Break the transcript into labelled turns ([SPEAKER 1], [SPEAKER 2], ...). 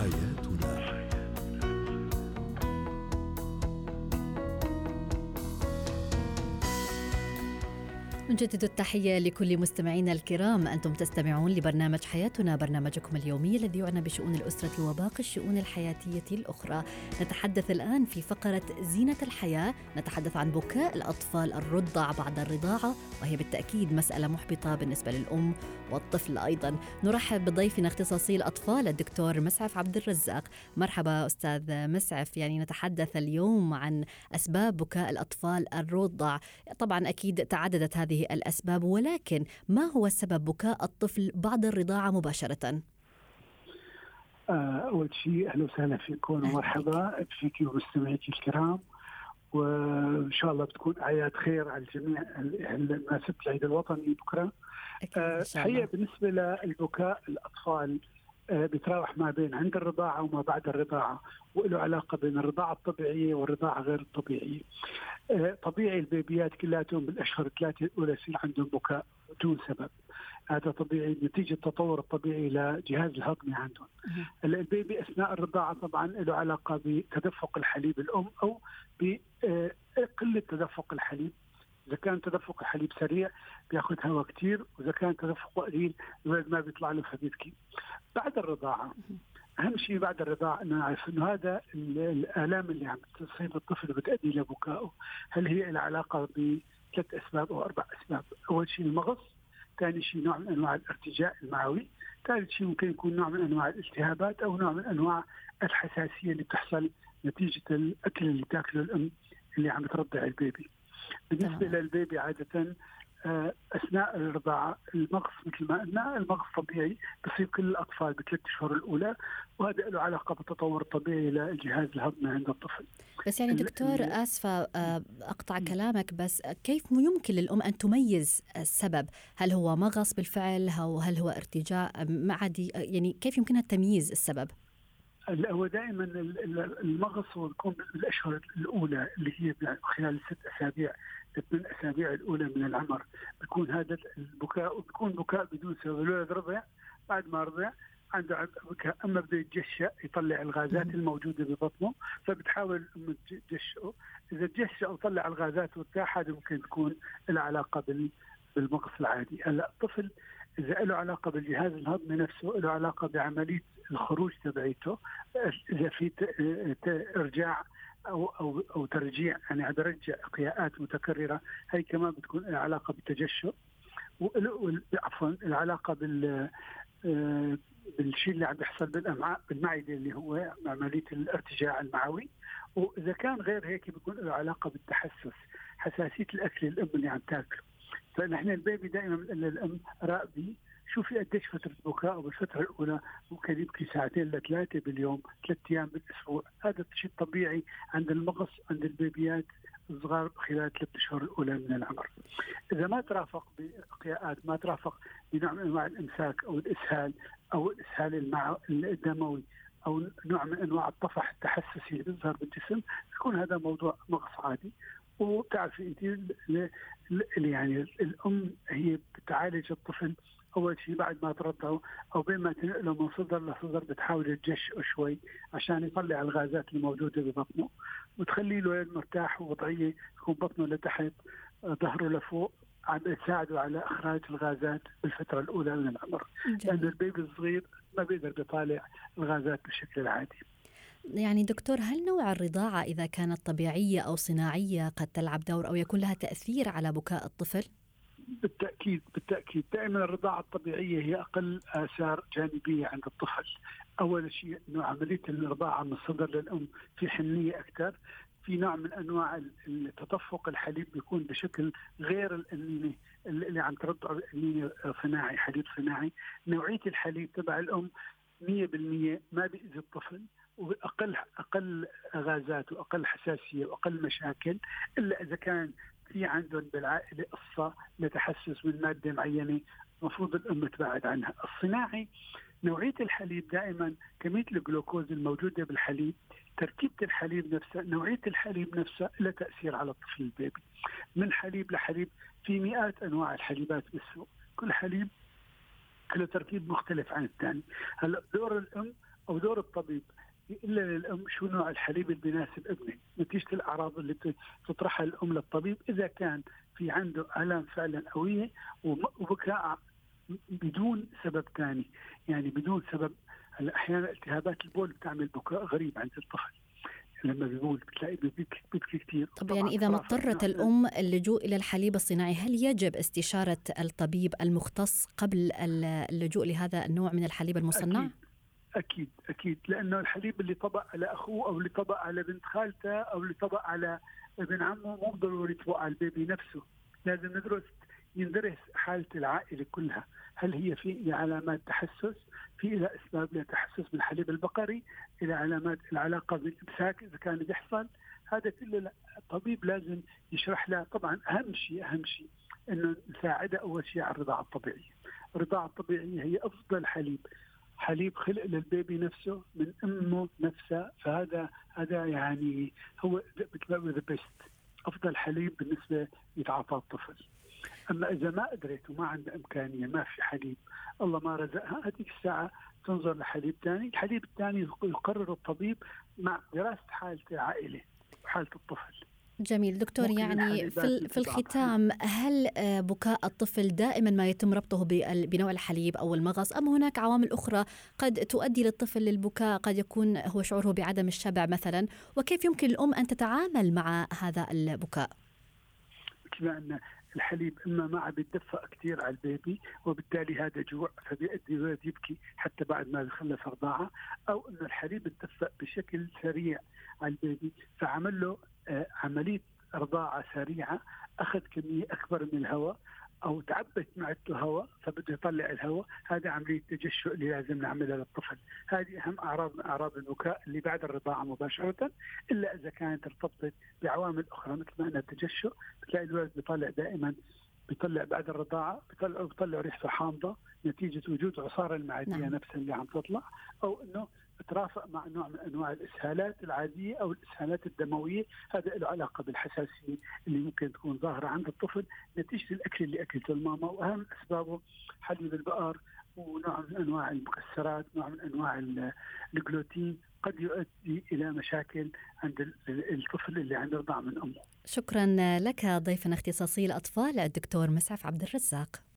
[SPEAKER 1] حياتنا. نجدد التحية لكل مستمعينا الكرام. أنتم تستمعون لبرنامج حياتنا برنامجكم اليومي الذي يعنى بشؤون الأسرة وباقي الشؤون الحياتية الأخرى. نتحدث الآن في فقرة زينة الحياة. نتحدث عن بكاء الأطفال الرضع بعد الرضاعة وهي بالتأكيد مسألة محبطة بالنسبة للأم والطفل أيضا. نرحب بضيفنا اختصاصي الأطفال الدكتور مسعف عبد الرزاق. مرحبا أستاذ مسعف. يعني نتحدث اليوم عن أسباب بكاء الأطفال الرضع. طبعا أكيد تعددت هذه الأسباب ولكن ما هو سبب بكاء الطفل بعد الرضاعة مباشرة؟
[SPEAKER 2] آه، أول شيء أهلا وسهلا فيكم ومرحبا فيك. ومستمعيك الكرام وإن شاء الله بتكون اعياد خير على الجميع مناسبه العيد الوطني بكرة. آه هي بالنسبة للبكاء الأطفال بيتراوح ما بين عند الرضاعة وما بعد الرضاعة وله علاقة بين الرضاعة الطبيعية والرضاعة غير الطبيعية. آه طبيعي البيبيات كلاتهم بالأشهر الثلاثة الأولى يصير عندهم بكاء بدون سبب. هذا طبيعي نتيجة التطور الطبيعي لجهاز الهضمي عندهم. البيبي أثناء الرضاعة طبعا له علاقة بتدفق الحليب الأم أو بقلة تدفق الحليب إذا كان تدفق الحليب سريع بياخذ هواء كثير وإذا كان تدفقه قليل الولد ما بيطلع له فبيبكي بعد الرضاعة أهم شيء بعد الرضاعة إنه نعرف إنه هذا الآلام اللي عم تصيب الطفل بتؤدي إلى بكائه هل هي لها علاقة بثلاث أسباب أو أربع أسباب؟ أول شيء المغص ثاني شيء نوع من أنواع الارتجاع المعوي ثالث شيء ممكن يكون نوع من أنواع الالتهابات أو نوع من أنواع الحساسية اللي بتحصل نتيجة الأكل اللي تاكله الأم اللي عم ترضع البيبي. بالنسبة. للبيبي عادة آه، أثناء الرضاعة المغص مثل ما قلنا المغص طبيعي بصيب كل الأطفال بثلاث أشهر الأولى وهذا له علاقة بالتطور الطبيعي للجهاز الهضمي عند الطفل.
[SPEAKER 1] بس يعني دكتور آسفة آه، أقطع كلامك بس كيف يمكن للأم أن تميز السبب؟ هل هو مغص بالفعل أو هل هو ارتجاع معدي؟ يعني كيف يمكنها تمييز السبب؟
[SPEAKER 2] هو دائما المغص هو بيكون بالأشهر الأولى اللي هي خلال الست أسابيع الثمان اسابيع الأولى من العمر. بيكون هذا البكاء وبيكون بكاء بدون سبب. الولد رضع بعد ما رضع عنده بكاء. أما بده يتجشأ يطلع الغازات الموجودة ببطنه فبتحاول الام تجشأه. إذا تجشأ وطلع الغازات وارتاح هذا ممكن تكون لها علاقة بالمغص العادي. هلأ الطفل إذا له علاقة بالجهاز الهضمي نفسه له علاقة بعملية الخروج تبعيته إذا في إرجاع أو أو أو ترجيع يعني برجع اقياءات متكررة هي كمان بتكون علاقه بالتجشؤ عفوا العلاقة بال آه، بالشيء اللي عم بيحصل بالامعاء بالمعدة اللي هو عملية الارتجاع المعوي. وإذا كان غير هيك بيكون له علاقة بالتحسس حساسية الأكل الأم اللي عم تاكله. فنحن البيبي دائما بنقول للأم راقبي شوفي قديش فترة بكاء بالفترة الأولى ممكن يبكي ساعتين لثلاثة باليوم ثلاث أيام بالأسبوع هذا شيء طبيعي عند المغص عند البيبيات الصغار خلال ثلاث أشهر الأولى من العمر. إذا ما ترافق بإقياءات ما ترافق بنوع من أنواع الإمساك أو الإسهال أو الإسهال. الدموي أو نوع من أنواع الطفح التحسسي اللي بيظهر بالجسم يكون هذا موضوع مغص عادي وبتعرفي انت يعني الأم هي بتعالج الطفل أول شيء بعد ما ترضعه أو بين ما تنقله من صدر لصدر بتحاول تجشئه شوي عشان يطلع الغازات الموجودة ببطنه وتخلي له مرتاح ووضعية يكون بطنه لتحت ظهره لفوق عم تساعده على إخراج الغازات بالفترة الأولى من العمر. لأنه البيبي الصغير ما بيقدر يطالع الغازات بالشكل العادي
[SPEAKER 1] يعني دكتور هل نوع الرضاعة إذا كانت طبيعية أو صناعية قد تلعب دور أو يكون لها تأثير على بكاء الطفل؟
[SPEAKER 2] بالتاكيد بالتأكيد. دائما الرضاعة الطبيعية هي أقل آثار جانبية عند الطفل. أول شيء إنه عملية الرضاعة من الصدر للأم في حنية أكثر. في نوع من أنواع تدفق الحليب بيكون بشكل غير الانينه اللي عم ترضع الانينه صناعي حليب صناعي. نوعية الحليب تبع الأم 100% ما بيأذي الطفل واقل أقل غازات وأقل حساسية وأقل مشاكل إلا إذا كان في عندهم بالعائلة قصة لتحسس من ماده معينة المفروض الأم تبعد عنها، الصناعي نوعية الحليب دائما كمية الجلوكوز الموجودة بالحليب تركيبة الحليب نفسها نوعية الحليب نفسها لها تأثير على الطفل البيبي. من حليب لحليب في مئات أنواع الحليبات بالسوق. كل حليب له تركيب مختلف عن الثاني. هلأ دور الأم أو دور الطبيب إلا للأم شو نوع الحليب اللي بيناسب ابنك، نتيجه الأعراض اللي تطرحها الأم للطبيب إذا كان في عنده آلام فعلا قوية وبكاء بدون سبب ثاني، يعني بدون سبب هلأ أحيانا التهابات البول بتعمل بكاء غريب عند الطفل. لما بيقول بتلاقي بيبكي, بيبكي كثير
[SPEAKER 1] طب يعني إذا ما اضطرت الأم اللجوء إلى الحليب الصناعي هل يجب استشارة الطبيب المختص قبل اللجوء لهذا النوع من الحليب المصنع؟
[SPEAKER 2] أكيد. أكيد أكيد. لأنه الحليب اللي طبق على أخوه أو اللي طبق على بنت خالته أو اللي طبق على ابن عمه مو ضروري يطبق على البيبي نفسه. لازم ندرس يندرس حالة العائلة كلها. هل هي في علامات تحسس؟ في لها أسباب لتحسس بالحليب البقري إلى علامات العلاقه بالامساك إذا كان بيحصل هذا كله الطبيب لازم يشرح لها طبعا أهم شيء أهم شيء إنه نساعدها أول شيء على الرضاعة الطبيعية. الرضاعة الطبيعية هي أفضل حليب. حليب خلق للبيبي نفسه من أمه نفسها. فهذا هذا يعني هو ذا بيست أفضل حليب بالنسبة يتعاطى الطفل. أما إذا ما قدرت وما عندها إمكانية ما في حليب الله ما رزقها هذيك الساعة تنظر لحليب ثاني، الحليب الثاني يقرر الطبيب مع دراسة حاله العائلة وحالة الطفل.
[SPEAKER 1] جميل. دكتور يعني في, في الختام هل آه، بكاء الطفل دائما ما يتم ربطه بنوع الحليب أو المغص أم هناك عوامل أخرى قد تؤدي للطفل للبكاء قد يكون هو شعوره بعدم الشبع مثلا؟ وكيف يمكن الأم أن تتعامل مع هذا البكاء؟
[SPEAKER 2] بما أن الحليب إما ما عم يتدفق كثير على البيبي وبالتالي هذا جوع فبيؤدي الولد يبكي حتى بعد ما يخلص رضاعه أو انه الحليب اتدفق بشكل سريع على البيبي فعمل له عملية رضاعه سريعة أخذ كمية أكبر من الهواء أو تعبت معدته هواء فبده يطلع الهواء هذه عملية تجشؤ اللي لازم نعملها للطفل هذه أهم أعراض من أعراض البكاء اللي بعد الرضاعة مباشرة إلا إذا كانت ارتبطت بعوامل أخرى مثل ما انها التجشؤ بتلاقي الولد بيطلع دائما بيطلع بعد الرضاعة بيطلع بيطلع ريحته حامضة نتيجة وجود عصارة المعدية نعم. نفسها اللي عم تطلع أو إنه ترافق مع نوع من أنواع الإسهالات العادية أو الإسهالات الدموية هذا له علاقة بالحساسية اللي ممكن تكون ظاهرة عند الطفل نتيجة الأكل اللي أكلته الماما وأهم اسبابه حليب البقر ونوع من أنواع المكسرات نوع من أنواع الجلوتين قد يؤدي إلى مشاكل عند الطفل اللي عنده رضع من أمه.
[SPEAKER 1] شكرا لك ضيفنا اختصاصي الأطفال الدكتور مسعف عبد الرزاق.